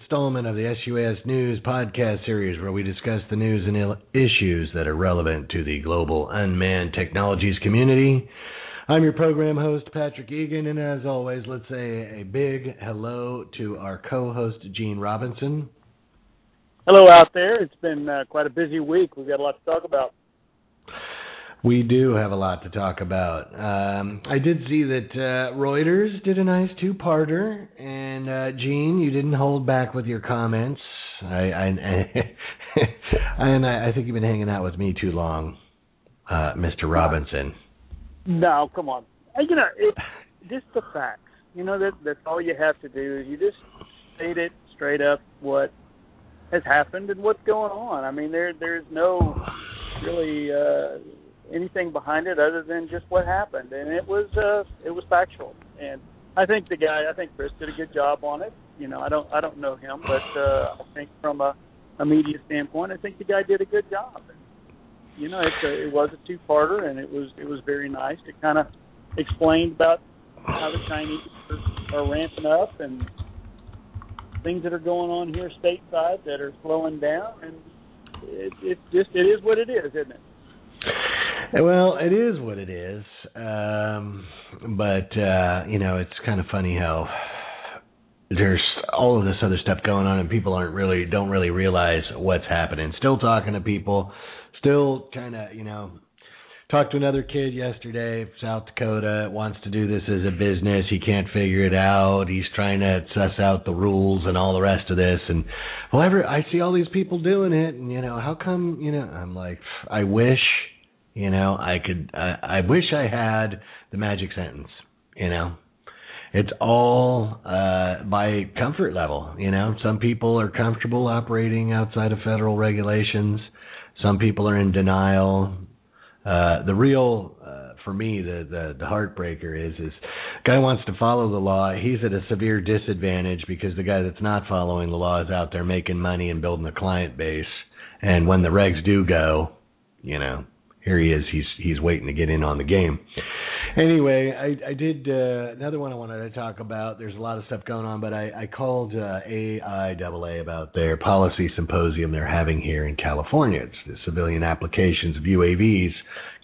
installment of the SUAS News podcast series where we discuss the news and issues that are relevant to the global unmanned technologies community. I'm your program host, Patrick Egan, and as always, let's say a big hello to our co host, Gene Robinson. Hello out there. It's been uh, quite a busy week. We've got a lot to talk about. We do have a lot to talk about. Um, I did see that uh, Reuters did a nice two-parter, and uh, Gene, you didn't hold back with your comments. I, I, and I, I think you've been hanging out with me too long, uh, Mr. Robinson. No, come on. You know, it, just the facts. You know that that's all you have to do is you just state it straight up what has happened and what's going on. I mean, there there's no really uh, anything behind it other than just what happened, and it was uh, it was factual. And I think the guy, I think Chris did a good job on it. You know, I don't I don't know him, but uh, I think from a, a media standpoint, I think the guy did a good job. You know, it's a, it was a two-parter, and it was it was very nice. It kind of explained about how the Chinese are, are ramping up and things that are going on here stateside that are slowing down, and it, it's just it is what it is, isn't it? Well, it is what it is, um, but uh, you know, it's kind of funny how there's all of this other stuff going on, and people aren't really don't really realize what's happening. Still talking to people, still kind of you know Talked to another kid yesterday, South Dakota, wants to do this as a business. He can't figure it out. He's trying to suss out the rules and all the rest of this. And however, I see all these people doing it, and you know, how come? You know, I'm like, I wish, you know, I could. I, I wish I had the magic sentence. You know, it's all uh by comfort level you know some people are comfortable operating outside of federal regulations some people are in denial uh, the real uh, for me the, the the heartbreaker is is guy wants to follow the law he's at a severe disadvantage because the guy that's not following the law is out there making money and building a client base and when the regs do go you know here he is. He's he's waiting to get in on the game. Anyway i i did uh another one i wanted to talk about. There's a lot of stuff going on but i i called uh aiaa about their policy symposium they're having here in california. It's the civilian applications of uavs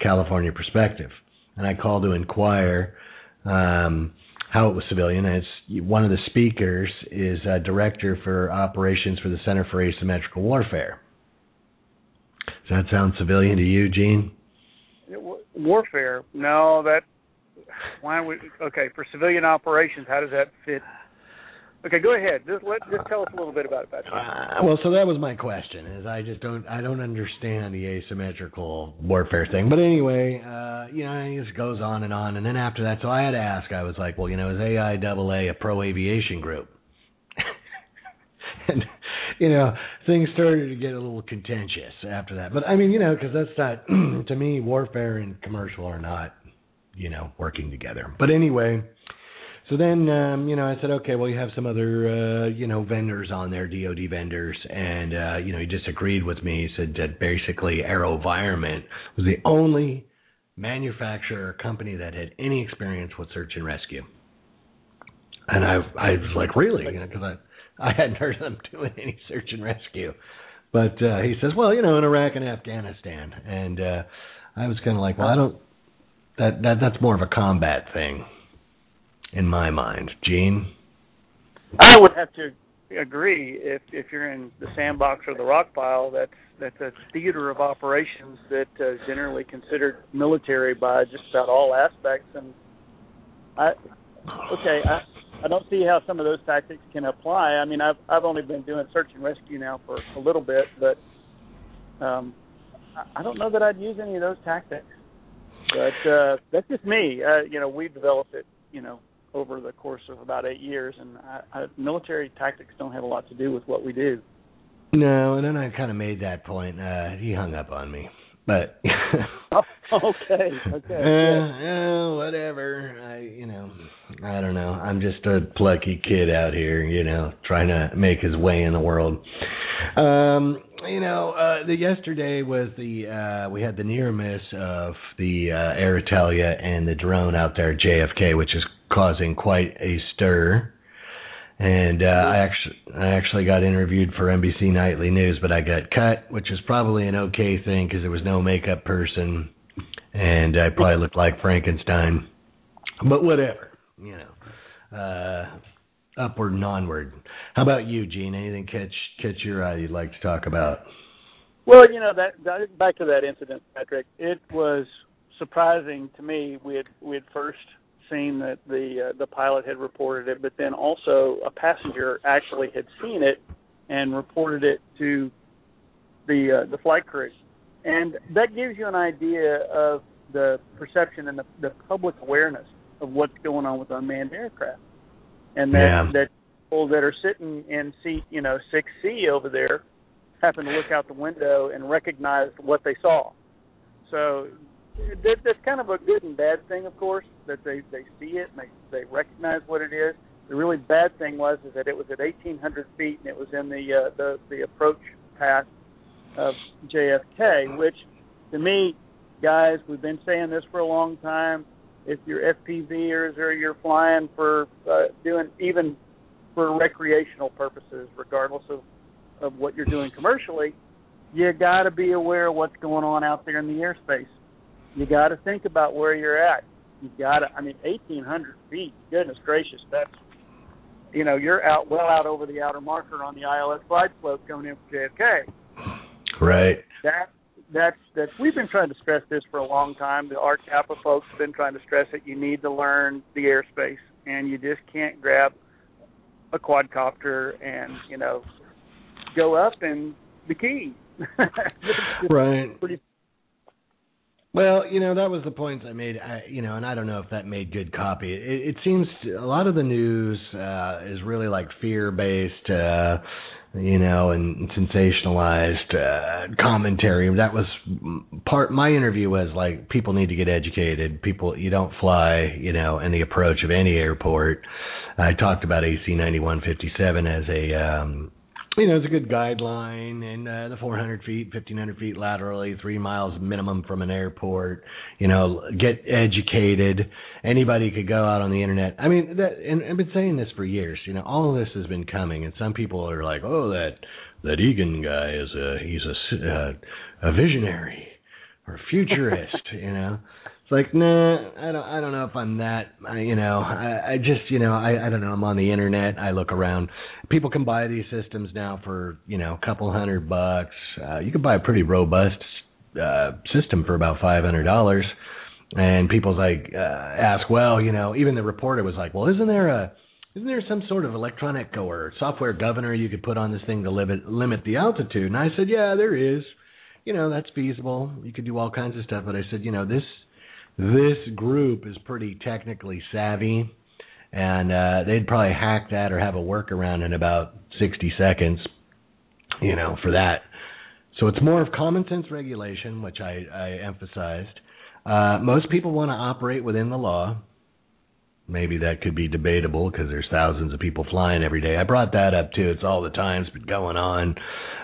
california perspective. And i called to inquire um how it was civilian. And it's one of the speakers is a director for operations for the center for asymmetrical warfare does that sound civilian to you, Gene? Warfare? No, that. Why would? Okay, for civilian operations, how does that fit? Okay, go ahead. Just let just tell us a little bit about that. Uh, well, so that was my question. Is I just don't I don't understand the asymmetrical warfare thing. But anyway, uh, you know, it just goes on and on. And then after that, so I had to ask. I was like, well, you know, is AIAA a pro aviation group? and you know, things started to get a little contentious after that. But I mean, you know, because that's not to me, warfare and commercial are not, you know, working together. But anyway, so then, um, you know, I said, okay, well, you have some other, uh, you know, vendors on there, DoD vendors, and uh, you know, he disagreed with me. He said that basically AeroVironment was the only manufacturer or company that had any experience with search and rescue. And I, I was like, really? You know, because I hadn't heard of them doing any search and rescue. But uh, he says, well, you know, in Iraq and Afghanistan, and uh, I was kind of like, well, I don't. That that that's more of a combat thing, in my mind. Gene. I would have to agree. If if you're in the sandbox or the rock pile, that's that's a theater of operations that uh, generally considered military by just about all aspects. And I, okay, I I don't see how some of those tactics can apply. I mean, I've I've only been doing search and rescue now for a little bit, but um, I don't know that I'd use any of those tactics. But uh, that's just me. Uh, you know, we've developed it, you know, over the course of about eight years, and I, I, military tactics don't have a lot to do with what we do. No, and then I kind of made that point. Uh, he hung up on me. But oh, okay, okay, uh, uh, whatever. I, you know, I don't know. I'm just a plucky kid out here, you know, trying to make his way in the world. Um, you know, uh, the yesterday was the uh, we had the near miss of the uh, Alitalia and the drone out there, JFK, which is causing quite a stir. And uh, I actually I actually got interviewed for NBC Nightly News, but I got cut, which is probably an okay thing because there was no makeup person, and I probably looked like Frankenstein. But whatever, you know. Uh, upward and onward. How about you, Gene? Anything catch catch your eye you'd like to talk about? Well, you know that, that back to that incident, Patrick. It was surprising to me. We had we had first seen that the uh, the pilot had reported it, but then also a passenger actually had seen it and reported it to the uh, the flight crew, and that gives you an idea of the perception and the, the public awareness of what's going on with unmanned aircraft, and that Yeah. that people that are sitting in seat you know six C over there happen to look out the window and recognize what they saw. So that, that's kind of a good and bad thing, of course, that they they see it and they they recognize what it is. The really bad thing was is that it was at 1,800 feet and it was in the uh, the the approach path of JFK, which to me, guys, we've been saying this for a long time. If you're FPVers or you're flying for uh, doing even for recreational purposes, regardless of of what you're doing commercially, you got to be aware of what's going on out there in the airspace. You got to think about where you're at. You got to. I mean, 1,800 feet. Goodness gracious, that's you know you're out well out over the outer marker on the ILS glide slope coming in from JFK. Right. That that's that's we've been trying to stress this for a long time. The Art Kappa folks have been trying to stress it. You need to learn the airspace, and you just can't grab a quadcopter and you know go up and the key. Right. Pretty Well, you know that was the points I made. I, you know, and I don't know if that made good copy. It, it seems to, a lot of the news uh, is really like fear-based, uh, you know, and sensationalized uh, commentary. That was part. My interview was like people need to get educated. People, you don't fly, you know, in the approach of any airport. I talked about AC ninety one fifty seven as a um, you know, it's a good guideline, and uh, the 400 feet, 1500 feet laterally, three miles minimum from an airport. You know, get educated. Anybody could go out on the internet. I mean, that, and I've been saying this for years. You know, all of this has been coming, and some people are like, "Oh, that that Egan guy is a he's a uh, a visionary or futurist," you know. Like, nah, I don't, I don't know if I'm that, I, you know, I, I just, you know, I, I don't know. I'm on the internet. I look around. People can buy these systems now for, you know, a couple hundred bucks. Uh, you can buy a pretty robust uh, system for about five hundred dollars. And people's like, uh, ask, well, you know, even the reporter was like, well, isn't there a, isn't there some sort of electronic or software governor you could put on this thing to limit limit the altitude? And I said, yeah, there is. You know, that's feasible. You could do all kinds of stuff. But I said, you know, this this group is pretty technically savvy, and uh, they'd probably hack that or have a workaround in about 60 seconds, you know, for that. So it's more of common sense regulation, which I, I emphasized. Uh, most people want to operate within the law. Maybe that could be debatable because there's thousands of people flying every day. I brought that up too. It's all the time. It's been going on.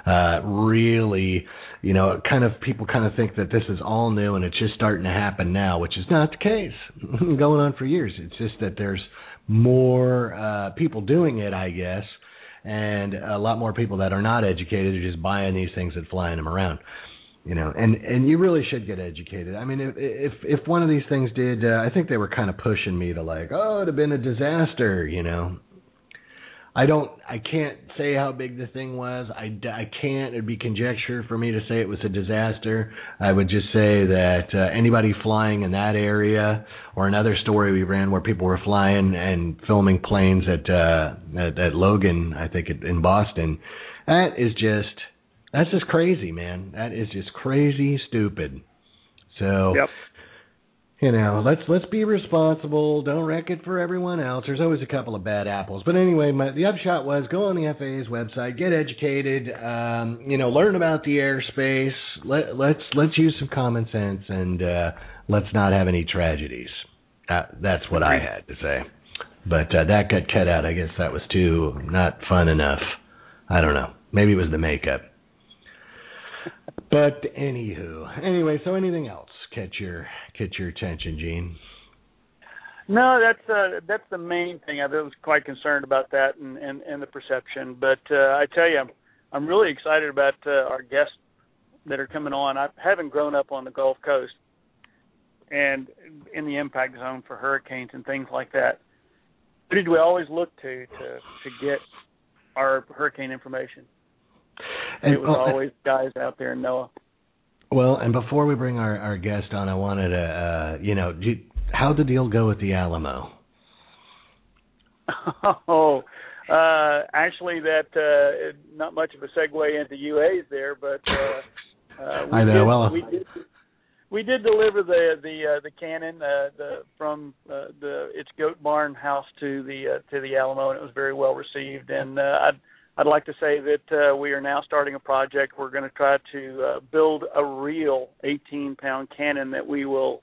Uh, really, you know, kind of people kind of think that this is all new and it's just starting to happen now, which is not the case. going on for years. It's just that there's more uh, people doing it, I guess, and a lot more people that are not educated are just buying these things and flying them around you know and and you really should get educated. I mean if if if one of these things did uh, i think they were kind of pushing me to like oh it'd have been a disaster you know? I don't i can't say how big the thing was. I i can't. It'd be conjecture for me to say it was a disaster. I would just say that uh, anybody flying in that area or another story we ran where people were flying and filming planes at uh at, at logan i think it, in boston that is just that's just crazy, man. That is just crazy stupid. So, Yep. you know, let's let's be responsible. Don't wreck it for everyone else. There's always a couple of bad apples. But anyway, my, the upshot was go on the FAA's website, get educated, um, you know, learn about the airspace. Let let's let's use some common sense and uh, let's not have any tragedies. Uh, that's what I had to say. But uh, that got cut out. I guess that was too not fun enough. I don't know. Maybe it was the makeup. But anywho, anyway, so anything else catch your catch your attention, Gene? No, that's uh, that's the main thing. I was quite concerned about that and and, and the perception. But uh, I tell you, I'm I'm really excited about uh, our guests that are coming on. I haven't grown up on the Gulf Coast and in the impact zone for hurricanes and things like that. Who did we always look to to to get our hurricane information? And, it was well, always guys out there in NOAA. Well, and before we bring our our guest on, I wanted to, uh, you know, do, how'd the deal go with the Alamo? Oh, uh, actually, that uh, not much of a segue into UAs there, but uh, uh, I know. Did, well, we did we did deliver the the uh, the cannon uh, the from uh, the its goat barn house to the uh, to the Alamo, and it was very well received. And uh, I'd I'd like to say that uh, we are now starting a project. We're going to try to uh, build a real 18 pound cannon that we will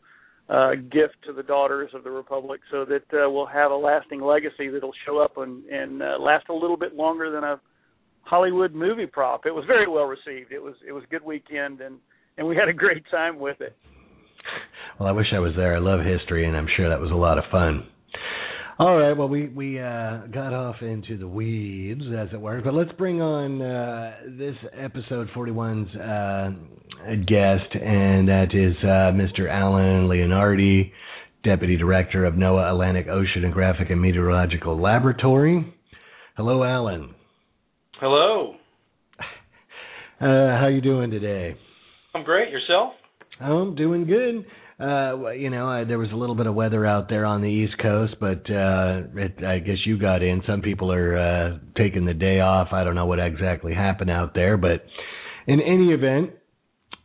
uh, gift to the daughters of the republic, so that uh, we'll have a lasting legacy that'll show up and, and uh, last a little bit longer than a Hollywood movie prop. It was very well received. It was it was a good weekend and and we had a great time with it. Well, I wish I was there. I love history, and I'm sure that was a lot of fun. All right, well, we we uh, got off into the weeds, as it were, but let's bring on uh, this episode 41's uh, guest, and that is uh, Mr. Alan Leonardi, Deputy Director of NOAA Atlantic Oceanographic and Meteorological Laboratory. Hello, Alan. Hello. Uh, how you doing today? I'm great. Yourself? I'm doing good. Uh, you know, I, there was a little bit of weather out there on the East Coast, but uh, it, I guess you got in. Some people are uh, taking the day off. I don't know what exactly happened out there, but in any event,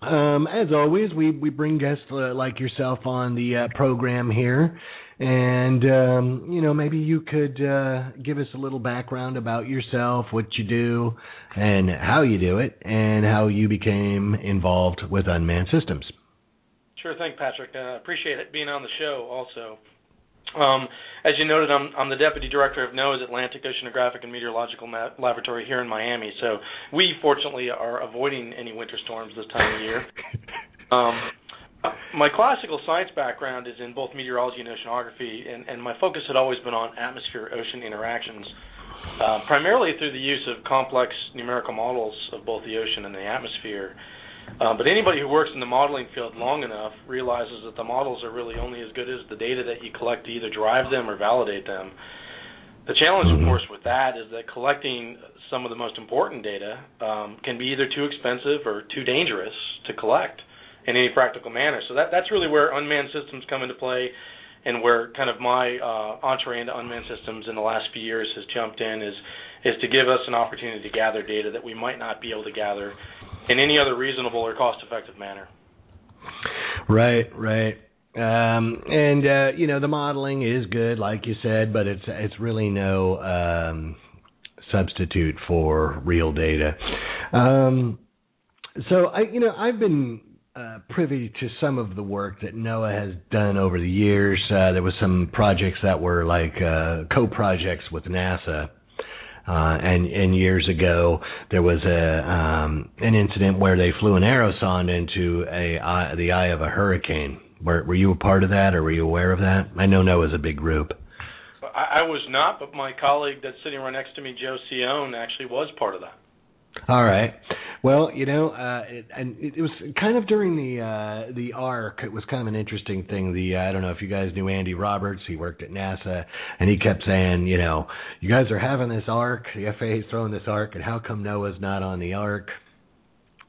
um, as always, we we bring guests uh, like yourself on the uh, program here, and um, you know maybe you could uh, give us a little background about yourself, what you do, and how you do it, and how you became involved with unmanned systems. Sure thing, Patrick. I uh, appreciate it being on the show. Also, um, as you noted, I'm, I'm the deputy director of NOAA's Atlantic Oceanographic and Meteorological Ma- Laboratory here in Miami. So we fortunately are avoiding any winter storms this time of year. Um, my classical science background is in both meteorology and oceanography, and, and my focus had always been on atmosphere-ocean interactions, uh, primarily through the use of complex numerical models of both the ocean and the atmosphere. Uh, but anybody who works in the modeling field long enough realizes that the models are really only as good as the data that you collect to either drive them or validate them. The challenge, of mm-hmm. course, with that is that collecting some of the most important data um, can be either too expensive or too dangerous to collect in any practical manner. So that that's really where unmanned systems come into play, and where kind of my uh, entree into unmanned systems in the last few years has jumped in is is to give us an opportunity to gather data that we might not be able to gather in any other reasonable or cost-effective manner. Right, right. Um, and uh, you know the modeling is good, like you said, but it's it's really no um, substitute for real data. Um, so I, you know, I've been uh, privy to some of the work that NOAA has done over the years. Uh, there was some projects that were like uh, co-projects with NASA. Uh, and and years ago there was a um, an incident where they flew an aerosonde into a eye, the eye of a hurricane. Were were you a part of that, or were you aware of that? I know NOAA's a big group. I, I was not, but my colleague that's sitting right next to me, Joe Cione, actually was part of that. All right. Well, you know, uh, it, and it, it was kind of during the uh, the arc. It was kind of an interesting thing. The uh, I don't know if you guys knew Andy Roberts. He worked at NASA, and he kept saying, you know, you guys are having this arc. The FAA's throwing this arc, and how come NOAA's not on the arc?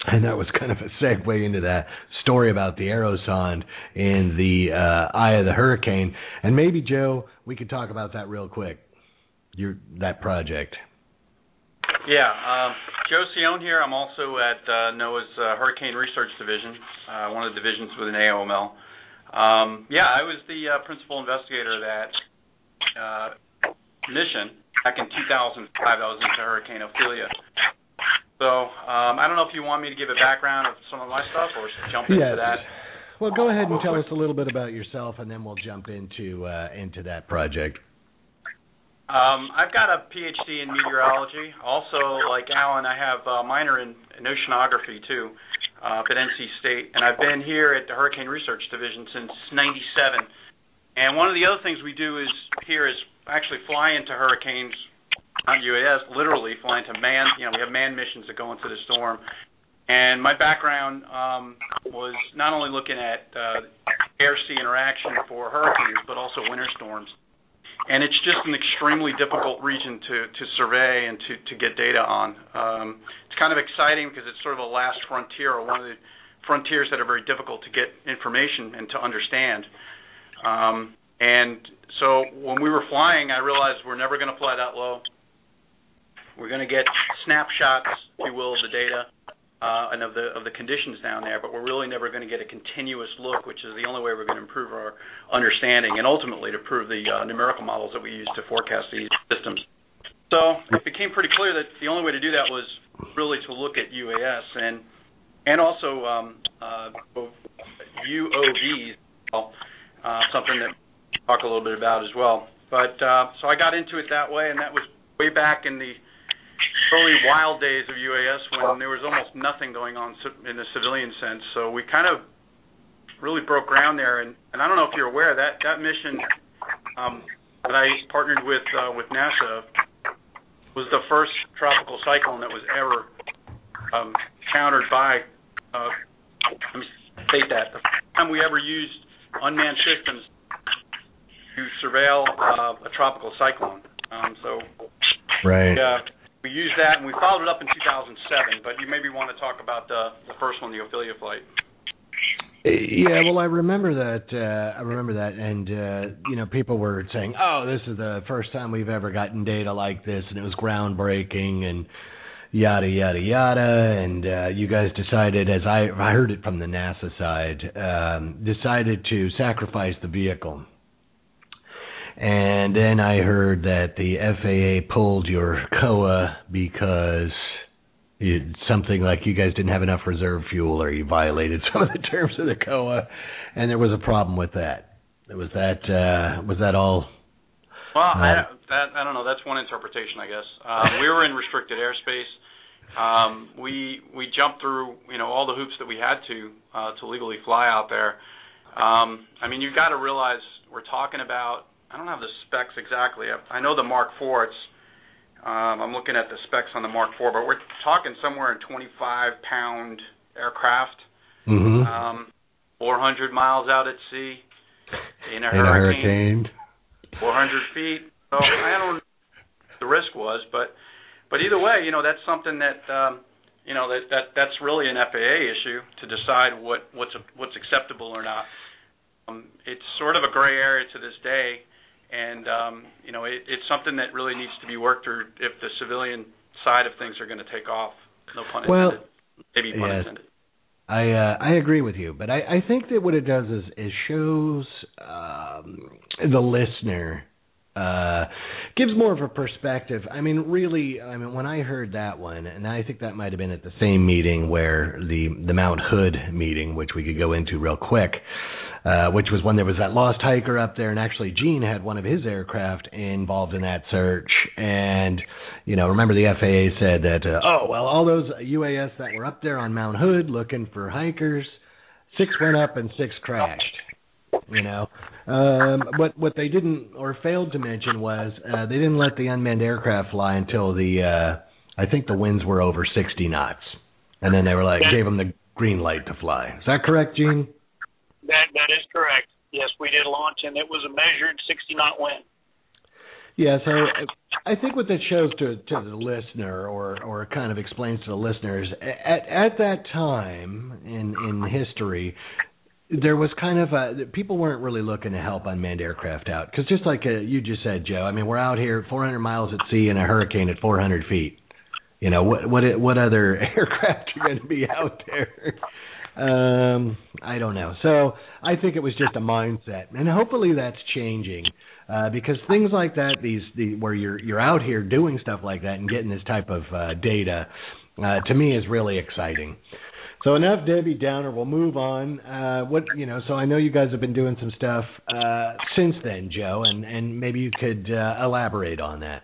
And that was kind of a segue into that story about the aerosonde in the uh, eye of the hurricane. And maybe Joe, we could talk about that real quick. Your that project. Yeah, um, Joe Cione here. I'm also at uh, NOAA's uh, Hurricane Research Division, uh, one of the divisions within AOML. Um, yeah, I was the uh, principal investigator of that uh, mission back in 2005. That was into Hurricane Ophelia. So um, I don't know if you want me to give a background of some of my stuff or jump into that. Well, go ahead and tell us a little bit about yourself, and then we'll jump into uh, into that project. Um, I've got a PhD in meteorology. Also, like Alan, I have a minor in, in oceanography too, uh, at NC State, and I've been here at the Hurricane Research Division since '97. And one of the other things we do is here is actually fly into hurricanes, not UAS, literally fly into man. You know, we have manned missions that go into the storm. And my background um, was not only looking at uh, air-sea interaction for hurricanes, but also winter storms. And it's just an extremely difficult region to, to survey and to, to get data on. Um, it's kind of exciting because it's sort of a last frontier, or one of the frontiers that are very difficult to get information and to understand. Um, and so when we were flying, I realized we're never going to fly that low. We're going to get snapshots, if you will, of the data and of the conditions down there, but we're really never going to get a continuous look, which is the only way we're going to improve our understanding and ultimately to prove the uh, numerical models that we use to forecast these systems. So it became pretty clear that the only way to do that was really to look at UAS and and also um, uh, UOVs, uh, something that we'll talk a little bit about as well. But uh, so I got into it that way, and that was way back in the early wild days of UAS when there was almost nothing going on in the civilian sense. So we kind of really broke ground there. And, and I don't know if you're aware that that mission um, that I partnered with uh, with NASA was the first tropical cyclone that was ever um, countered by. Uh, let me state that the first time we ever used unmanned systems to surveil uh, a tropical cyclone. Um, so right. Uh, we used that and we followed it up in 2007. But you maybe want to talk about the the first one, the Ophelia flight. Yeah, well, I remember that. Uh, I remember that, and uh, you know, people were saying, "Oh, this is the first time we've ever gotten data like this, and it was groundbreaking," and yada yada yada. And uh, you guys decided, as I I heard it from the NASA side, um, decided to sacrifice the vehicle and then I heard that the FAA pulled your COA because it, something like you guys didn't have enough reserve fuel or you violated some of the terms of the COA, and there was a problem with that. Was that uh, was that all? Well, uh, I, that, I don't know. That's one interpretation, I guess. Um, we were in restricted airspace. Um, we we jumped through you know all the hoops that we had to uh, to legally fly out there. Um, I mean, you've got to realize we're talking about I don't have the specs exactly. I, know the Mark IV. It's um, I'm looking at the specs on the Mark IV, but we're talking somewhere in 25 pound aircraft, mm-hmm. um, 400 miles out at sea in a in hurricane, a hurricane, 400 feet. So I don't know what the risk was, but but either way, you know that's something that um, you know that that that's really an FAA issue to decide what what's a, what's acceptable or not. Um, it's sort of a gray area to this day and um, you know it, it's something that really needs to be worked through if the civilian side of things are going to take off. No pun intended. well, intended. Maybe pun yes. intended. I uh, I agree with you, but I, I think that what it does is it shows um, the listener uh gives more of a perspective. I mean, really, I mean, when I heard that one, and I think that might have been at the same meeting where the the Mount Hood meeting, which we could go into real quick. Uh, which was when there was that lost hiker up there, and actually Gene had one of his aircraft involved in that search. And you know, remember the FAA said that, uh, oh well, all those UAS that were up there on Mount Hood looking for hikers, six went up and six crashed. You know, um, what what they didn't or failed to mention was uh, they didn't let the unmanned aircraft fly until the uh, I think the winds were over 60 knots, and then they were like gave them the green light to fly. Is that correct, Gene? That that is correct. Yes, we did launch, and it was a measured 60 knot wind. Yeah, so I think what that shows to to the listener, or or kind of explains to the listeners, at at that time in in history, there was kind of a people weren't really looking to help unmanned aircraft out because just like uh, you just said, Joe. I mean, we're out here 400 miles at sea in a hurricane at 400 feet. You know what what what other aircraft are going to be out there? Um, I don't know. So I think it was just a mindset, and hopefully that's changing uh, because things like that, these the, where you're you're out here doing stuff like that and getting this type of uh, data, uh, to me is really exciting. So enough Debbie Downer. We'll move on. Uh, what you know? So I know you guys have been doing some stuff uh, since then, Joe, and and maybe you could uh, elaborate on that.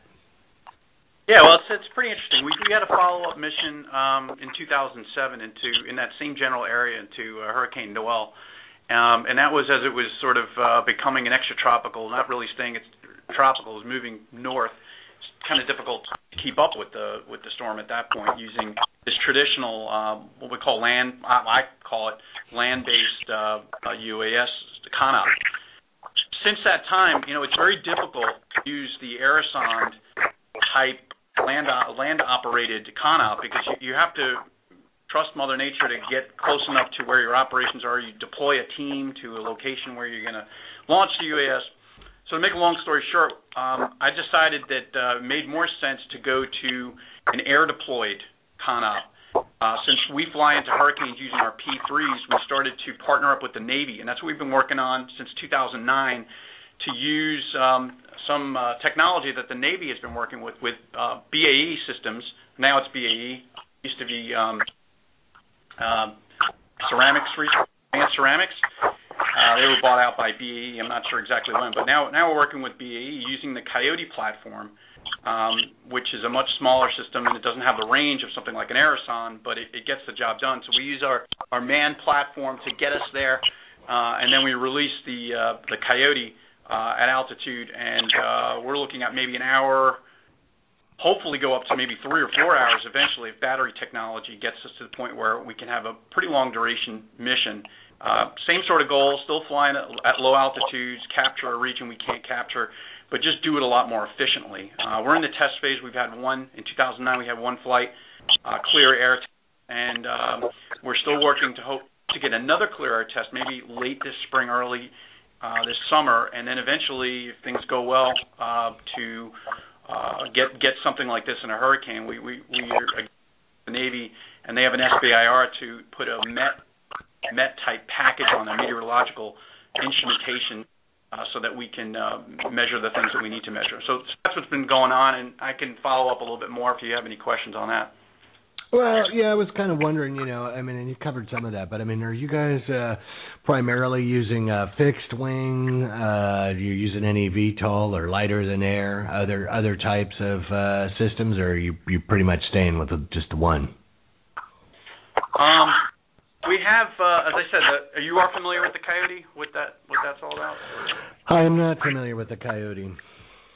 Yeah, well, it's it's pretty interesting. We we had a follow up mission um, in 2007 into in that same general area into uh, Hurricane Noel, um, and that was as it was sort of uh, becoming an extratropical, not really staying it's tropical, it was moving north. It's kind of difficult to keep up with the with the storm at that point using this traditional uh, what we call land I, I call it land-based uh, uh, UAS CONOP. Since that time, you know, it's very difficult to use the Aerosonde type land uh, land operated CONOP because you, you have to trust Mother Nature to get close enough to where your operations are. You deploy a team to a location where you're going to launch the UAS. So to make a long story short, um, I decided that uh, made more sense to go to an air deployed CONOP. Uh, since we fly into hurricanes using our P3s, we started to partner up with the Navy, and that's what we've been working on since 2009 to use um, some uh, technology that the Navy has been working with with uh, BAE systems. Now it's BAE. It used to be um, uh, ceramics, advanced ceramics. Uh, they were bought out by BAE. I'm not sure exactly when, but now now we're working with BAE using the Coyote platform, um, which is a much smaller system and it doesn't have the range of something like an Aerosonde, but it, it gets the job done. So we use our our manned platform to get us there, uh, and then we release the uh, the Coyote at altitude, and uh, we're looking at maybe an hour hopefully go up to maybe three or four hours eventually if battery technology gets us to the point where we can have a pretty long duration mission uh, same sort of goal, still flying at, at low altitudes, capture a region we can't capture, but just do it a lot more efficiently. Uh, we're in the test phase. We've had one in 2009. We had one flight, uh, clear air, and um, we're still working to hope to get another clear air test, maybe late this spring, early uh, this summer, and then eventually, if things go well, uh, to uh, get get something like this in a hurricane. We we we are the Navy, and they have an SBIR to put a MET MET type package on their meteorological instrumentation uh, so that we can uh, measure the things that we need to measure. So that's what's been going on, and I can follow up a little bit more if you have any questions on that. Well, yeah, I was kind of wondering, you know, I mean, and you covered some of that, but I mean, are you guys uh, primarily using a fixed wing? Uh, do you using any VTOL or lighter than air, other other types of uh, systems, or are you you pretty much staying with just the one? Um, we have, uh, as I said, uh, you are familiar with the Coyote? What that what that's all about? I am not familiar with the Coyote.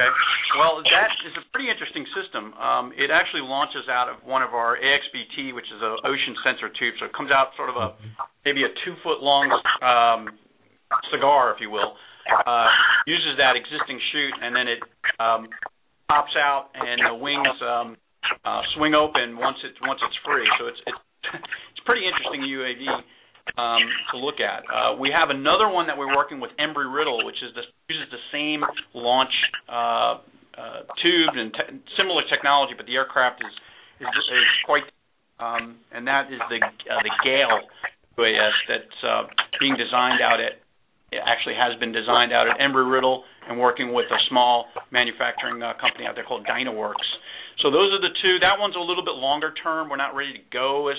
Okay. Well, that is a pretty interesting system. Um, it actually launches out of one of our AXBT, which is an ocean sensor tube. So it comes out sort of a maybe a two foot long um, cigar, if you will. Uh, uses that existing chute, and then it um, pops out, and the wings um, uh, swing open once it once it's free. So it's it's it's pretty interesting UAV um, to look at. Uh, we have another one that we're working with Embry-Riddle, which is the, uses the same launch uh, uh, tube and te- similar technology, but the aircraft is is, is quite, um, and that is the uh, the Gale UAS that's uh, being designed out at. It actually has been designed out at Embry-Riddle and working with a small manufacturing uh, company out there called Dynaworks. So those are the two. That one's a little bit longer term. We're not ready to go as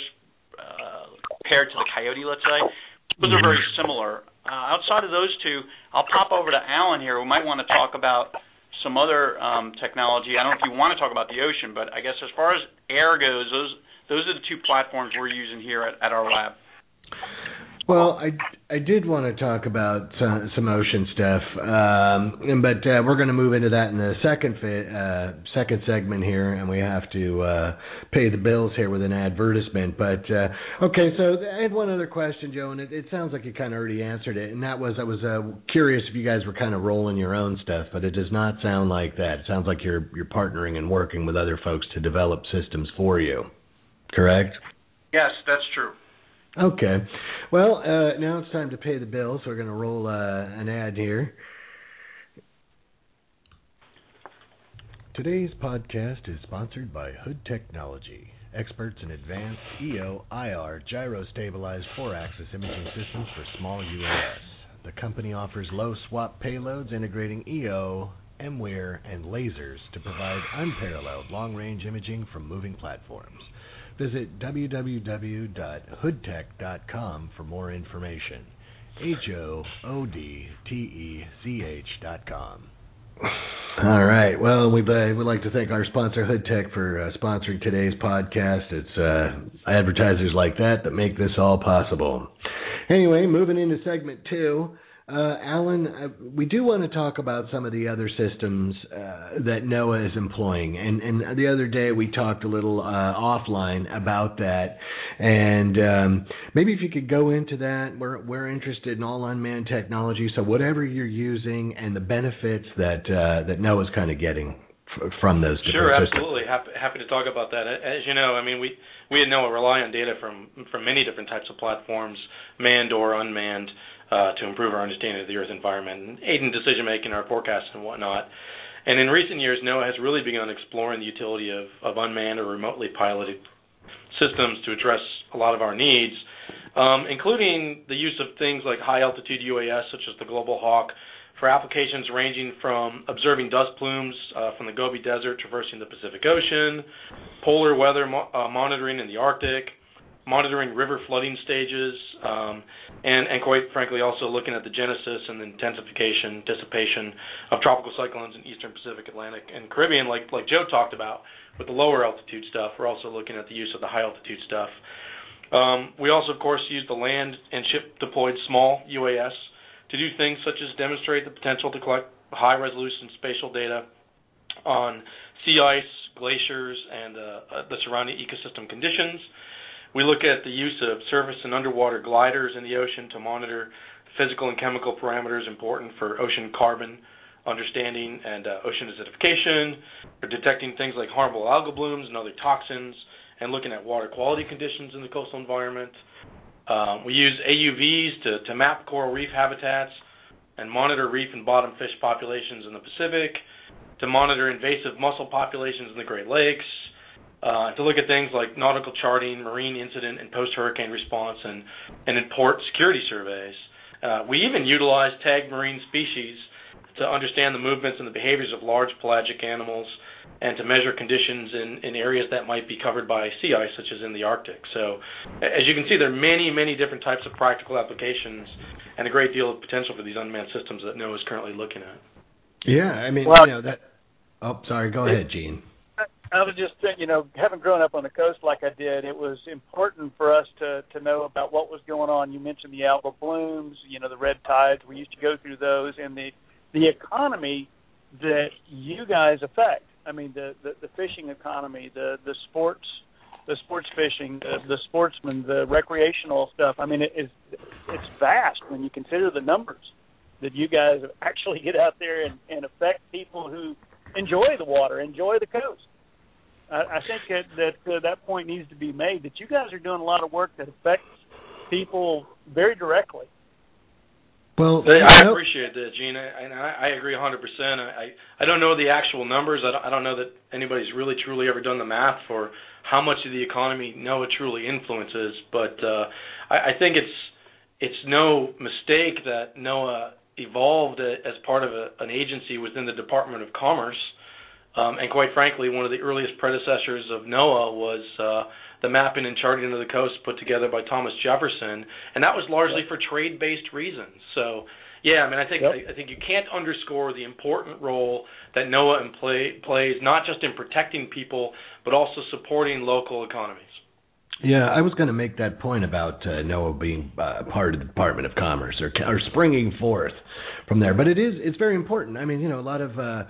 compared to the Coyote, let's say. Those are very similar. Uh, outside of those two, I'll pop over to Alan here, who might want to talk about some other um, technology. I don't know if you want to talk about the ocean, but I guess as far as air goes, those those are the two platforms we're using here at, at our lab. Well, I, I did want to talk about some, some ocean stuff, um, but uh, we're going to move into that in the second fit, uh, second segment here, and we have to uh, pay the bills here with an advertisement. But uh, okay, so I had one other question, Joe, and it, it sounds like you kind of already answered it, and that was I was uh, curious if you guys were kind of rolling your own stuff, but it does not sound like that. It sounds like you're you're partnering and working with other folks to develop systems for you. Correct? Yes, that's true. Okay. Well, uh, now it's time to pay the bills. So we're going to roll uh, an ad here. Today's podcast is sponsored by Hood Technology, experts in advanced EO, IR, gyro stabilized four axis imaging systems for small UAS. The company offers low swap payloads integrating EO, MWIR, and lasers to provide unparalleled long range imaging from moving platforms. Visit www.hoodtech.com for more information. H O O D T E C H dot com. All right. Well, we'd, uh, we'd like to thank our sponsor, Hood Tech, for uh, sponsoring today's podcast. It's uh, advertisers like that that make this all possible. Anyway, moving into segment two. Uh, Alan, uh, we do want to talk about some of the other systems uh, that NOAA is employing, and, and the other day we talked a little uh, offline about that, and um, maybe if you could go into that. We're we're interested in all unmanned technology, so whatever you're using and the benefits that uh, that NOAA is kind of getting from those sure absolutely. Happy, happy to talk about that. As you know i mean we we at noaa rely on data from from many different types of platforms manned or unmanned uh, to improve our understanding of the Earth environment and aid in decision making, our forecasts, and whatnot. And in recent years, NOAA has really begun exploring the utility of, of unmanned or remotely piloted systems to address a lot of our needs, um, including the use of things like high altitude UAS, such as the Global Hawk, for applications ranging from observing dust plumes uh, from the Gobi Desert traversing the Pacific Ocean, polar weather mo- uh, monitoring in the Arctic, monitoring river flooding stages, um, and, and quite frankly, also looking at the genesis and the intensification, dissipation of tropical cyclones in eastern Pacific, Atlantic, and Caribbean, like like Joe talked about with the lower altitude stuff. We're also looking at the use of the high altitude stuff. Um, we also, of course, use the land and ship deployed small UAS to do things such as demonstrate the potential to collect high resolution spatial data on sea ice, glaciers, and uh, uh the surrounding ecosystem conditions. We look at the use of surface and underwater gliders in the ocean to monitor physical and chemical parameters important for ocean carbon understanding and uh, ocean acidification, for detecting things like harmful algal blooms and other toxins, and looking at water quality conditions in the coastal environment. Um, we use AUVs to, to map coral reef habitats and monitor reef and bottom fish populations in the Pacific, to monitor invasive mussel populations in the Great Lakes, to look at things like nautical charting, marine incident and post-hurricane response, and, and in port security surveys. Uh, we even utilize tagged marine species to understand the movements and the behaviors of large pelagic animals and to measure conditions in, in areas that might be covered by sea ice, such as in the Arctic. So, as you can see, there are many, many different types of practical applications and a great deal of potential for these unmanned systems that NOAA is currently looking at. Yeah, I mean, well, you know that. Oh, sorry. Go ahead, Gene. I was just you know, having grown up on the coast like I did, it was important for us to to know about what was going on. You mentioned the algal blooms, you know, the red tides. We used to go through those, and the the economy that you guys affect. I mean, the the, the fishing economy, the the sports, the sports fishing, the, the sportsmen, the recreational stuff. I mean, it is it's vast when you consider the numbers that you guys actually get out there and, and affect people who enjoy the water, enjoy the coast. I, I think that that uh, that point needs to be made that you guys are doing a lot of work that affects people very directly. Well, I appreciate that, Gene, and I, I agree 100%. I I don't know the actual numbers. I don't, I don't know that anybody's really truly ever done the math for how much of the economy NOAA truly influences, but uh, I, I think it's it's no mistake that NOAA evolved as part of a, an agency within the Department of Commerce um, and quite frankly, one of the earliest predecessors of NOAA was uh, the mapping and charting of the coast put together by Thomas Jefferson, and that was largely for trade-based reasons. So, yeah, I mean, I think yep. I, I think you can't underscore the important role that NOAA play, plays, not just in protecting people, but also supporting local economies. Yeah, I was going to make that point about uh, NOAA being uh, part of the Department of Commerce or, or springing forth from there, but it is it's very important. I mean, you know, a lot of uh,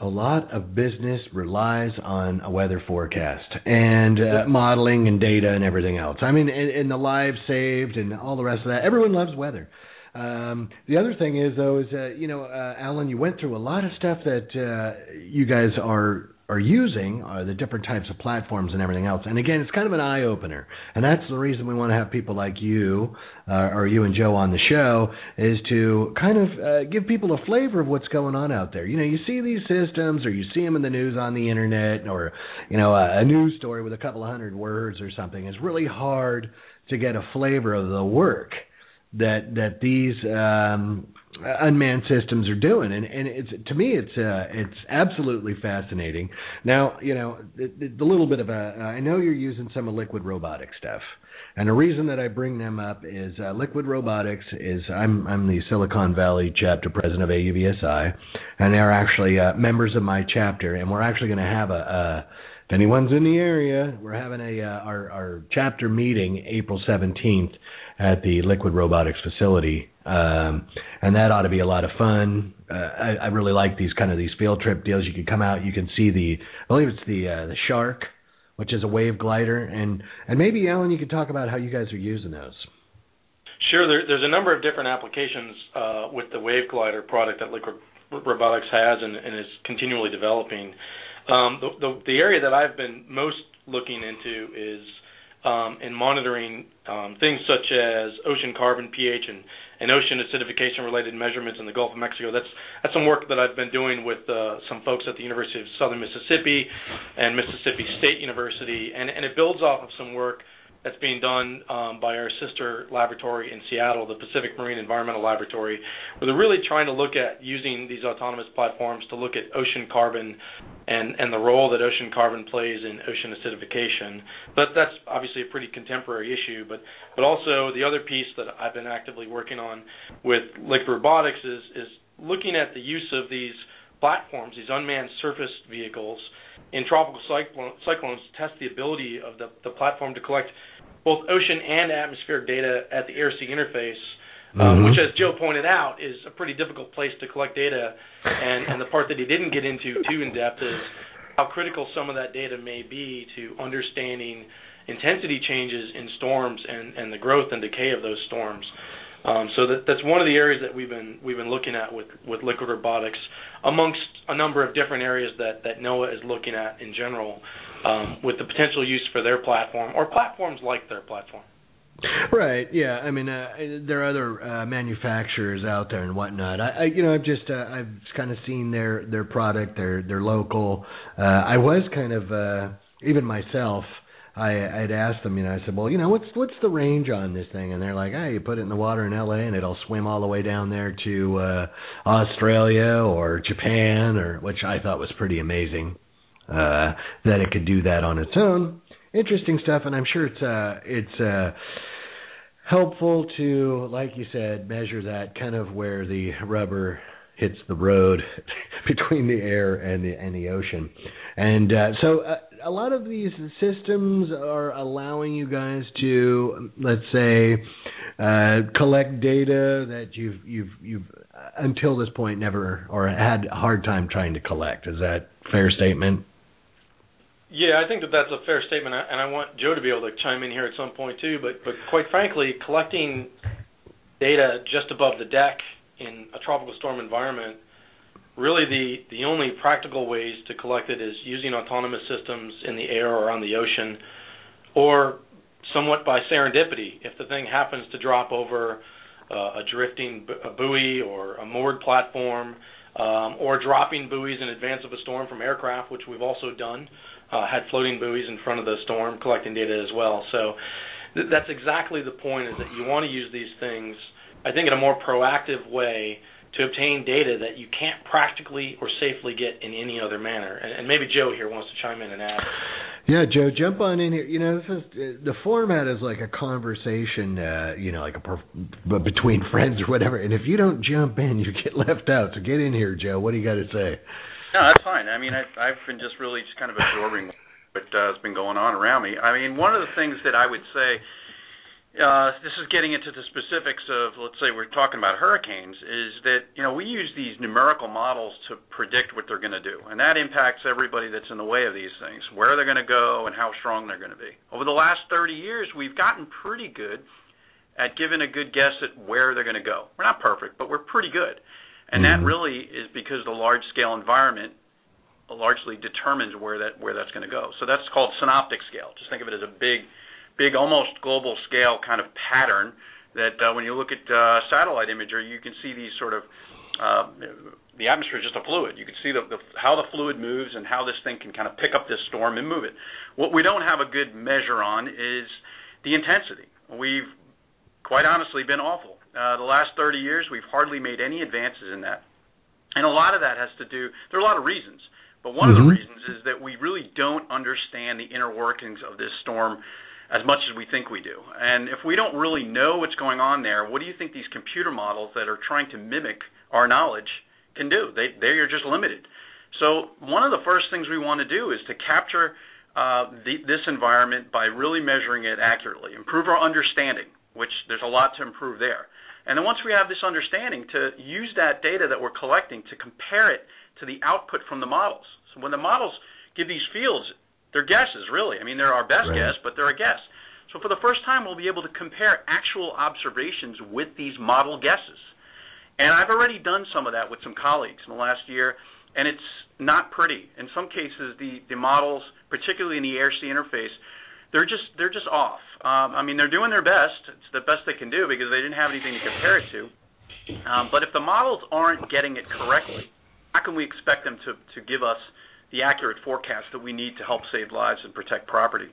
a lot of business relies on a weather forecast and uh, modeling and data and everything else. I mean, and, and the lives saved and all the rest of that. Everyone loves weather. Um, the other thing is, though, is uh, you know, uh, Alan, you went through a lot of stuff that uh, you guys are are using are the different types of platforms and everything else. And again, it's kind of an eye opener, and that's the reason we want to have people like you uh, or you and Joe on the show is to kind of uh, give people a flavor of what's going on out there. You know, you see these systems or you see them in the news on the internet or you know a, a news story with a couple of hundred words or something. It's really hard to get a flavor of the work that that these um, unmanned systems are doing, and and it's to me it's uh, it's absolutely fascinating. Now you know the, the little bit of a I know you're using some of Liquid Robotics stuff, and the reason that I bring them up is uh, Liquid Robotics is I'm I'm the Silicon Valley chapter president of AUVSI, and they're actually uh, members of my chapter, and we're actually going to have a, a anyone's in the area, we're having a uh, our our chapter meeting April 17th at the Liquid Robotics facility, um, and that ought to be a lot of fun. Uh, I, I really like these kind of these field trip deals. You can come out, you can see the I believe it's the uh, the Shark, which is a wave glider, and and maybe Alan, you could talk about how you guys are using those. Sure, there, there's a number of different applications uh, with the Wave Glider product that Liquid Robotics has and, and is continually developing. Um, the, the, the area that I've been most looking into is um, in monitoring um, things such as ocean carbon pH and, and ocean acidification related measurements in the Gulf of Mexico. That's that's some work that I've been doing with uh, some folks at the University of Southern Mississippi and Mississippi State University, and, and it builds off of some work that's being done um, by our sister laboratory in Seattle, the Pacific Marine Environmental Laboratory, where they're really trying to look at using these autonomous platforms to look at ocean carbon and, and the role that ocean carbon plays in ocean acidification. But that's obviously a pretty contemporary issue. But but also the other piece that I've been actively working on with Liquid Robotics is is looking at the use of these platforms, these unmanned surface vehicles, in tropical cyclones to test the ability of the, the platform to collect both ocean and atmospheric data at the air-sea interface, um, mm-hmm. which, as Joe pointed out, is a pretty difficult place to collect data. And, and the part that he didn't get into too in depth is how critical some of that data may be to understanding intensity changes in storms and, and the growth and decay of those storms. Um, so that, that's one of the areas that we've been we've been looking at with, with liquid robotics, amongst a number of different areas that, that NOAA is looking at in general um, with the potential use for their platform or platforms like their platform. Right. Yeah. I mean, uh, there are other uh, manufacturers out there and whatnot. I, I you know, I've just uh, I've kind of seen their their product. They're they're local. Uh, I was kind of uh, even myself. I I'd asked them, you know, I said, well, you know, what's what's the range on this thing? And they're like, hey, you put it in the water in L.A. and it'll swim all the way down there to uh, Australia or Japan, or which I thought was pretty amazing uh, that it could do that on its own. Interesting stuff, and I'm sure it's uh, it's uh, helpful to, like you said, measure that kind of where the rubber hits the road between the air and the and the ocean. And uh, so uh, a lot of these systems are allowing you guys to let's say uh, collect data that you've you've you've uh, until this point never or had a hard time trying to collect. Is that fair statement? Yeah, I think that that's a fair statement, and I want Joe to be able to chime in here at some point too. But but quite frankly, collecting data just above the deck in a tropical storm environment, really the the only practical ways to collect it is using autonomous systems in the air or on the ocean, or somewhat by serendipity. If the thing happens to drop over uh, a drifting bu- a buoy or a moored platform, um, or dropping buoys in advance of a storm from aircraft, which we've also done uh, had floating buoys in front of the storm collecting data as well. So th- that's exactly the point is that you want to use these things, I think, in a more proactive way to obtain data that you can't practically or safely get in any other manner. And, and maybe Joe here wants to chime in and add. Yeah, Joe, jump on in here. You know, this is the format is like a conversation, uh, you know, like a between friends or whatever. And if you don't jump in, you get left out. So get in here, Joe. What do you got to say? No, that's fine. I mean, I've, I've been just really just kind of absorbing what uh, has been going on around me. I mean, one of the things that I would say, uh, this is getting into the specifics of, let's say, we're talking about hurricanes, is that you know we use these numerical models to predict what they're going to do, and that impacts everybody that's in the way of these things, where they're going to go, and how strong they're going to be. Over the last 30 years, we've gotten pretty good at giving a good guess at where they're going to go. We're not perfect, but we're pretty good. And mm-hmm. that really is because the large scale environment largely determines where that where that's going to go. So that's called synoptic scale. Just think of it as a big, big, almost global scale kind of pattern that uh, when you look at uh, satellite imagery, you can see these sort of uh, the atmosphere is just a fluid. You can see the, the, how the fluid moves and how this thing can kind of pick up this storm and move it. What we don't have a good measure on is the intensity. We've quite honestly been awful. Uh, the last 30 years, we've hardly made any advances in that. And a lot of that has to do, there are a lot of reasons, but one mm-hmm. of the mm-hmm. reasons is that we really don't understand the inner workings of this storm as much as we think we do. And if we don't really know what's going on there, what do you think these computer models that are trying to mimic our knowledge can do? They they are just limited. So one of the first things we want to do is to capture uh, the, this environment by really measuring it accurately, improve our understanding, which there's a lot to improve there. And then once we have this understanding, to use that data that we're collecting to compare it to the output from the models. So when the models give these fields, they're guesses, really. I mean, they're our best right. guess, but they're a guess. So for the first time, we'll be able to compare actual observations with these model guesses. And I've already done some of that with some colleagues in the last year, and it's not pretty. In some cases, the, the models, particularly in the air-sea interface, they're just they're just off. Um, I mean, they're doing their best. It's the best they can do because they didn't have anything to compare it to. Um, but if the models aren't getting it correctly, how can we expect them to to give us the accurate forecast that we need to help save lives and protect property?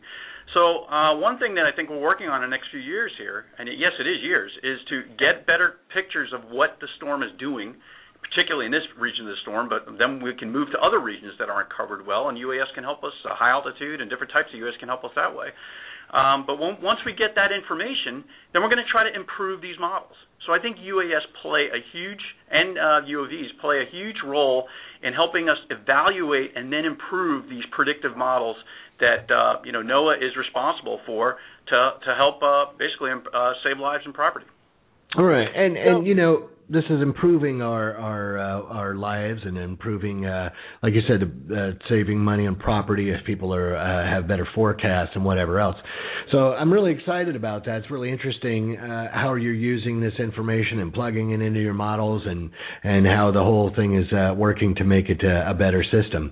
So uh, one thing that I think we're working on in the next few years here, and yes, it is years, is to get better pictures of what the storm is doing particularly in this region of the storm, but then we can move to other regions that aren't covered well, and UAS can help us, uh, high altitude and different types of UAS can help us that way. Um, but once we get that information, then we're going to try to improve these models. So I think UAS play a huge, and uh, UAVs play a huge role in helping us evaluate and then improve these predictive models that uh, you know NOAA is responsible for to to help uh, basically uh, save lives and property. All right, and and you know this is improving our our uh, our lives and improving, uh, like you said, uh, saving money on property if people are uh, have better forecasts and whatever else. So I'm really excited about that. It's really interesting uh, how you're using this information and plugging it into your models and and how the whole thing is uh, working to make it a, a better system.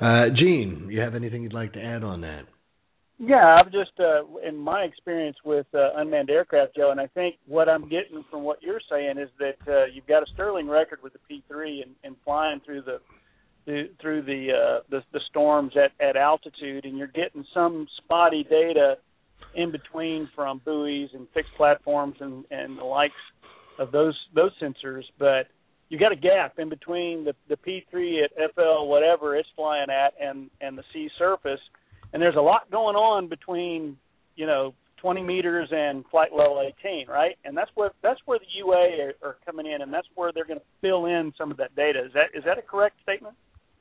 Uh, Gene, you have anything you'd like to add on that? Yeah, I've just uh, in my experience with uh, unmanned aircraft, Joe, and I think what I'm getting from what you're saying is that uh, you've got a sterling record with the P3 and, and flying through the through the, uh, the the storms at at altitude, and you're getting some spotty data in between from buoys and fixed platforms and and the likes of those those sensors, but you got a gap in between the the P3 at FL whatever it's flying at and and the sea surface and there's a lot going on between you know 20 meters and flight level 18, right? And that's where that's where the UA are, are coming in, and that's where they're going to fill in some of that data. Is that is that a correct statement?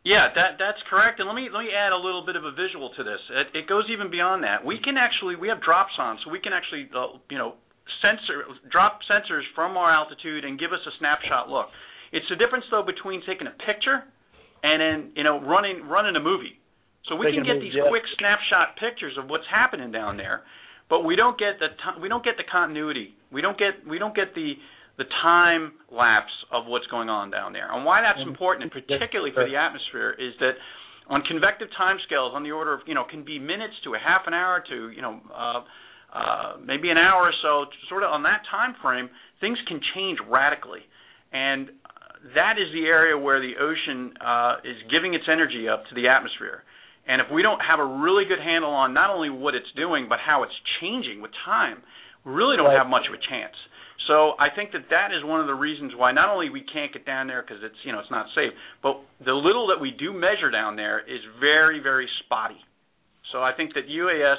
Yeah, that that's correct. And let me let me add a little bit of a visual to this. It, it goes even beyond that. We can actually we have drops on, so we can actually uh, you know sensor drop sensors from our altitude and give us a snapshot look. It's the difference though between taking a picture and then you know running running a movie. So we can get these quick snapshot pictures of what's happening down there, but we don't get the t- we don't get the continuity. We don't get we don't get the the time lapse of what's going on down there. And why that's important, and particularly for the atmosphere, is that on convective timescales on the order of you know can be minutes to a half an hour to you know uh, uh, maybe an hour or so, sort of on that time frame, things can change radically, and that is the area where the ocean uh, is giving its energy up to the atmosphere. And if we don't have a really good handle on not only what it's doing but how it's changing with time, we really don't have much of a chance. So I think that that is one of the reasons why not only we can't get down there because it's you know it's not safe, but the little that we do measure down there is very very spotty. So I think that UAS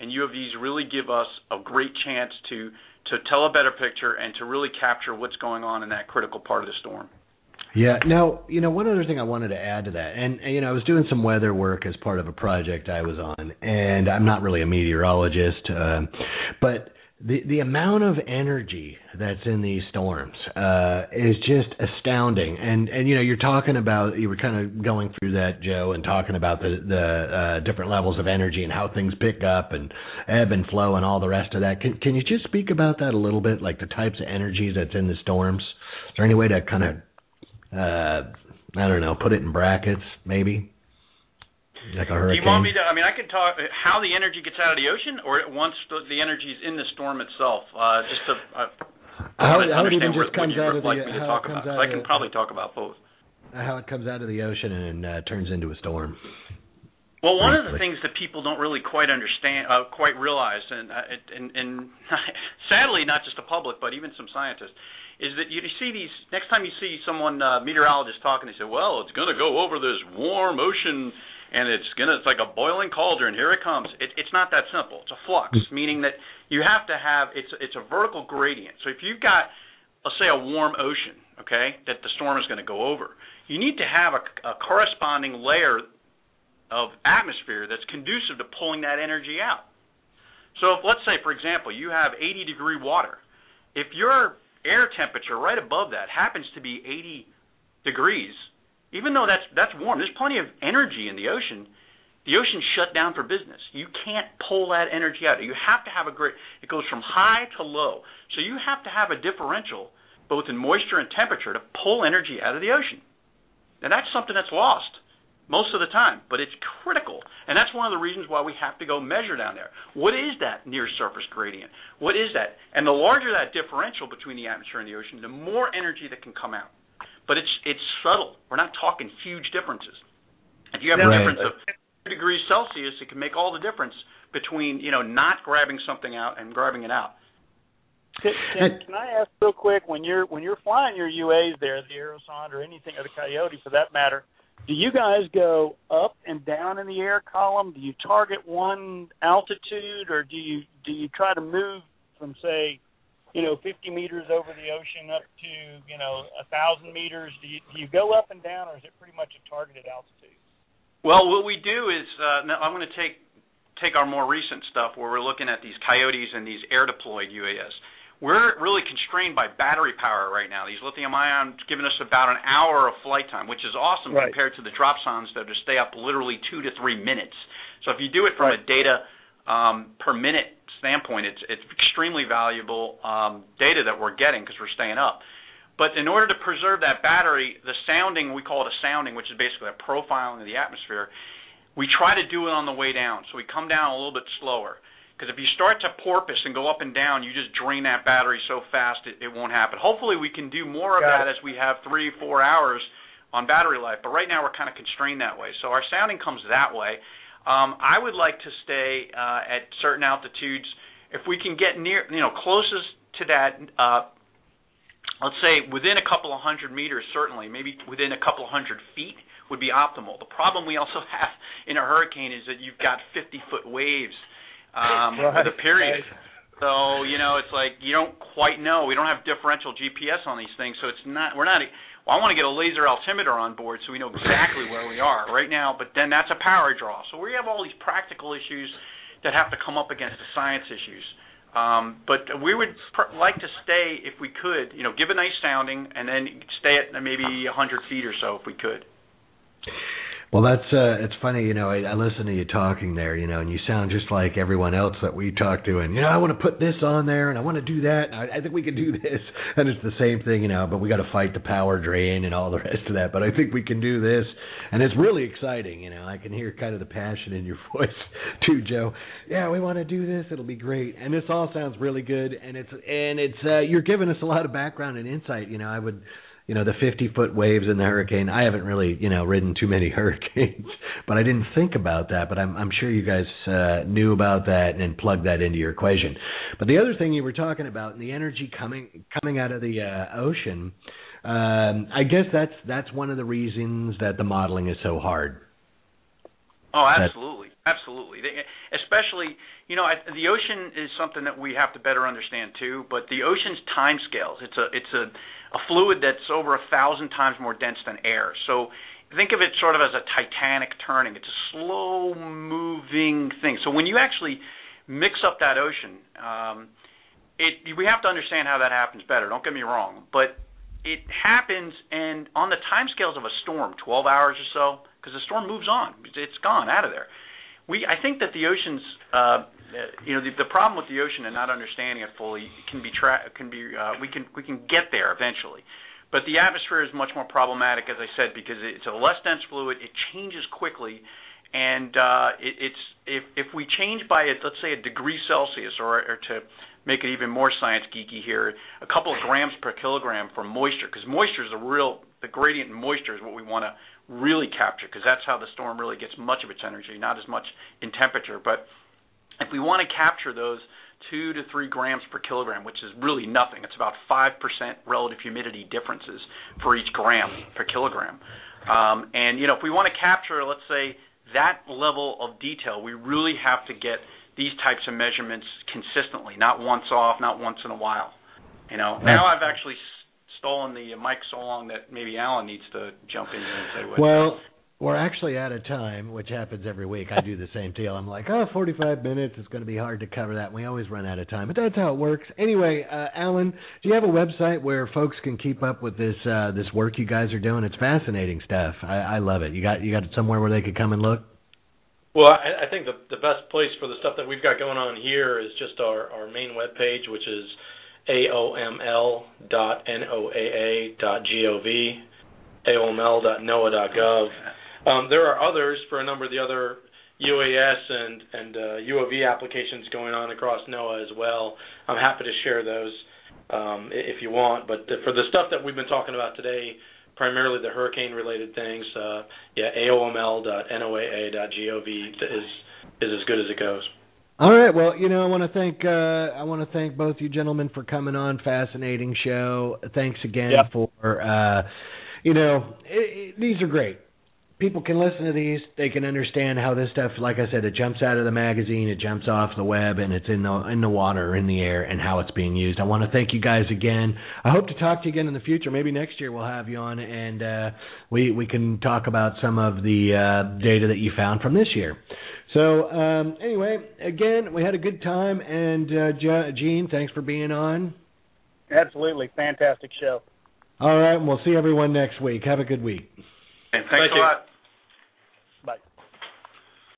and UAVs really give us a great chance to to tell a better picture and to really capture what's going on in that critical part of the storm. Yeah. Now, you know, one other thing I wanted to add to that, and, and you know, I was doing some weather work as part of a project I was on, and I'm not really a meteorologist, uh, but the the amount of energy that's in these storms uh, is just astounding. And and you know, you're talking about you were kind of going through that, Joe, and talking about the the uh, different levels of energy and how things pick up and ebb and flow and all the rest of that. Can can you just speak about that a little bit, like the types of energies that's in the storms? Is there any way to kind of uh, I don't know, put it in brackets, maybe. Like a hurricane. Do you want me to? I mean, I can talk how the energy gets out of the ocean, or once the, the energy is in the storm itself. Uh, just to uh, how, how it even just comes out of the. Like me to talk about. So I can probably talk about both. How it comes out of the ocean and uh, turns into a storm. Well, one of the things that people don't really quite understand, uh, quite realize, and, uh, and, and sadly, not just the public, but even some scientists, is that you see these next time you see someone uh, meteorologist talking, they say, "Well, it's going to go over this warm ocean." And it's gonna—it's like a boiling cauldron. Here it comes. It, it's not that simple. It's a flux, mm. meaning that you have to have it's it's a vertical gradient. So if you've got, let's say, a warm ocean, okay, that the storm is going to go over, you need to have a, a corresponding layer of atmosphere that's conducive to pulling that energy out. So if let's say for example you have 80 degree water, if your air temperature right above that happens to be 80 degrees, even though that's that's warm, there's plenty of energy in the ocean. The ocean shut down for business. You can't pull that energy out. You have to have a great. It goes from high to low, so you have to have a differential both in moisture and temperature to pull energy out of the ocean. And that's something that's lost most of the time, but it's critical. And that's one of the reasons why we have to go measure down there. What is that near surface gradient? What is that? And the larger that differential between the atmosphere and the ocean, the more energy that can come out. But it's it's subtle. We're not talking huge differences. If you have right. a difference of two degrees Celsius, it can make all the difference between, you know, not grabbing something out and grabbing it out. Can, can, can I ask real quick when you're when you're flying your UAs there, the Aerosonde or anything or the Coyote for that matter, do you guys go up and down in the air column? Do you target one altitude, or do you do you try to move from say, you know, 50 meters over the ocean up to you know a thousand meters? Do you do you go up and down, or is it pretty much a targeted altitude? Well, what we do is uh, now I'm going to take take our more recent stuff where we're looking at these coyotes and these air deployed UAS we're really constrained by battery power right now. These lithium ions giving us about an hour of flight time, which is awesome right. compared to the dropsondes that just stay up literally two to three minutes. So if you do it from right. a data um, per minute standpoint, it's it's extremely valuable um, data that we're getting because we're staying up. But in order to preserve that battery, the sounding we call it a sounding, which is basically a profiling of the atmosphere. We try to do it on the way down, so we come down a little bit slower. Because if you start to porpoise and go up and down, you just drain that battery so fast it, it won't happen. Hopefully, we can do more of Got that it. as we have three, four hours on battery life. But right now, we're kind of constrained that way. So our sounding comes that way. Um, I would like to stay uh, at certain altitudes. If we can get near, you know, closest to that, uh, let's say within a couple of hundred meters, certainly, maybe within a couple of hundred feet would be optimal. The problem we also have in a hurricane is that you've got 50 foot waves um, right. with a period. Right. So you know, it's like you don't quite know. We don't have differential GPS on these things, so it's not. We're not. Well, I want to get a laser altimeter on board so we know exactly where we are right now. But then that's a power draw. So we have all these practical issues that have to come up against the science issues. Um, but we would pr- like to stay, if we could, you know, give a nice sounding, and then stay at maybe 100 feet or so if we could. Well, that's uh, it's funny, you know. I, I listen to you talking there, you know, and you sound just like everyone else that we talk to. And you know, I want to put this on there, and I want to do that. And I, I think we can do this, and it's the same thing, you know. But we got to fight the power drain and all the rest of that. But I think we can do this, and it's really exciting, you know. I can hear kind of the passion in your voice too, Joe. Yeah, we want to do this. It'll be great, and this all sounds really good. And it's and it's uh, you're giving us a lot of background and insight. You know, I would you know the 50 foot waves in the hurricane. I haven't really you know ridden too many hurricanes, but I didn't think about that. But I'm I'm sure you guys uh, knew about that and plugged that into your equation. But the other thing you were talking about, and the energy coming coming out of the uh, ocean, um, I guess that's that's one of the reasons that the modeling is so hard. Oh, absolutely, absolutely. Especially, you know, the ocean is something that we have to better understand too. But the ocean's time scales. It's a it's a a fluid that's over a thousand times more dense than air. So think of it sort of as a Titanic turning. It's a slow moving thing. So when you actually mix up that ocean, um, it we have to understand how that happens better. Don't get me wrong, but it happens and on the time scales of a storm, 12 hours or so, because the storm moves on. It's gone out of there. We I think that the ocean's uh, you know the, the problem with the ocean and not understanding it fully can be tra- can be uh, we can we can get there eventually. But the atmosphere is much more problematic as i said because it's a less dense fluid it changes quickly and uh, it, it's if if we change by a, let's say a degree celsius or, or to make it even more science geeky here a couple of grams per kilogram for moisture because moisture is a real the gradient in moisture is what we want to really capture because that's how the storm really gets much of its energy not as much in temperature but if we want to capture those two to three grams per kilogram, which is really nothing, it's about five percent relative humidity differences for each gram per kilogram. Um, and you know, if we want to capture, let's say, that level of detail, we really have to get these types of measurements consistently, not once off, not once in a while. You know, now I've actually stolen the mic so long that maybe Alan needs to jump in and say what. Well, we're actually out of time, which happens every week. I do the same deal. I'm like, oh, 45 minutes. It's going to be hard to cover that. And we always run out of time, but that's how it works. Anyway, uh, Alan, do you have a website where folks can keep up with this uh, this work you guys are doing? It's fascinating stuff. I, I love it. You got you got it somewhere where they could come and look. Well, I, I think the the best place for the stuff that we've got going on here is just our our main web page, which is aoml.noaa.gov, aoml.noaa.gov. Um, there are others for a number of the other UAS and and uh, UAV applications going on across NOAA as well. I'm happy to share those um, if you want. But for the stuff that we've been talking about today, primarily the hurricane-related things, uh, yeah, aoml.noaa.gov is is as good as it goes. All right. Well, you know, I want to thank uh, I want to thank both you gentlemen for coming on. Fascinating show. Thanks again yep. for uh, you know it, it, these are great people can listen to these. They can understand how this stuff, like I said, it jumps out of the magazine, it jumps off the web, and it's in the in the water, in the air, and how it's being used. I want to thank you guys again. I hope to talk to you again in the future. Maybe next year we'll have you on, and uh, we we can talk about some of the uh, data that you found from this year. So um, anyway, again, we had a good time, and uh, Gene, thanks for being on. Absolutely, fantastic show. All right, and we'll see everyone next week. Have a good week. And thanks Thank a you. lot.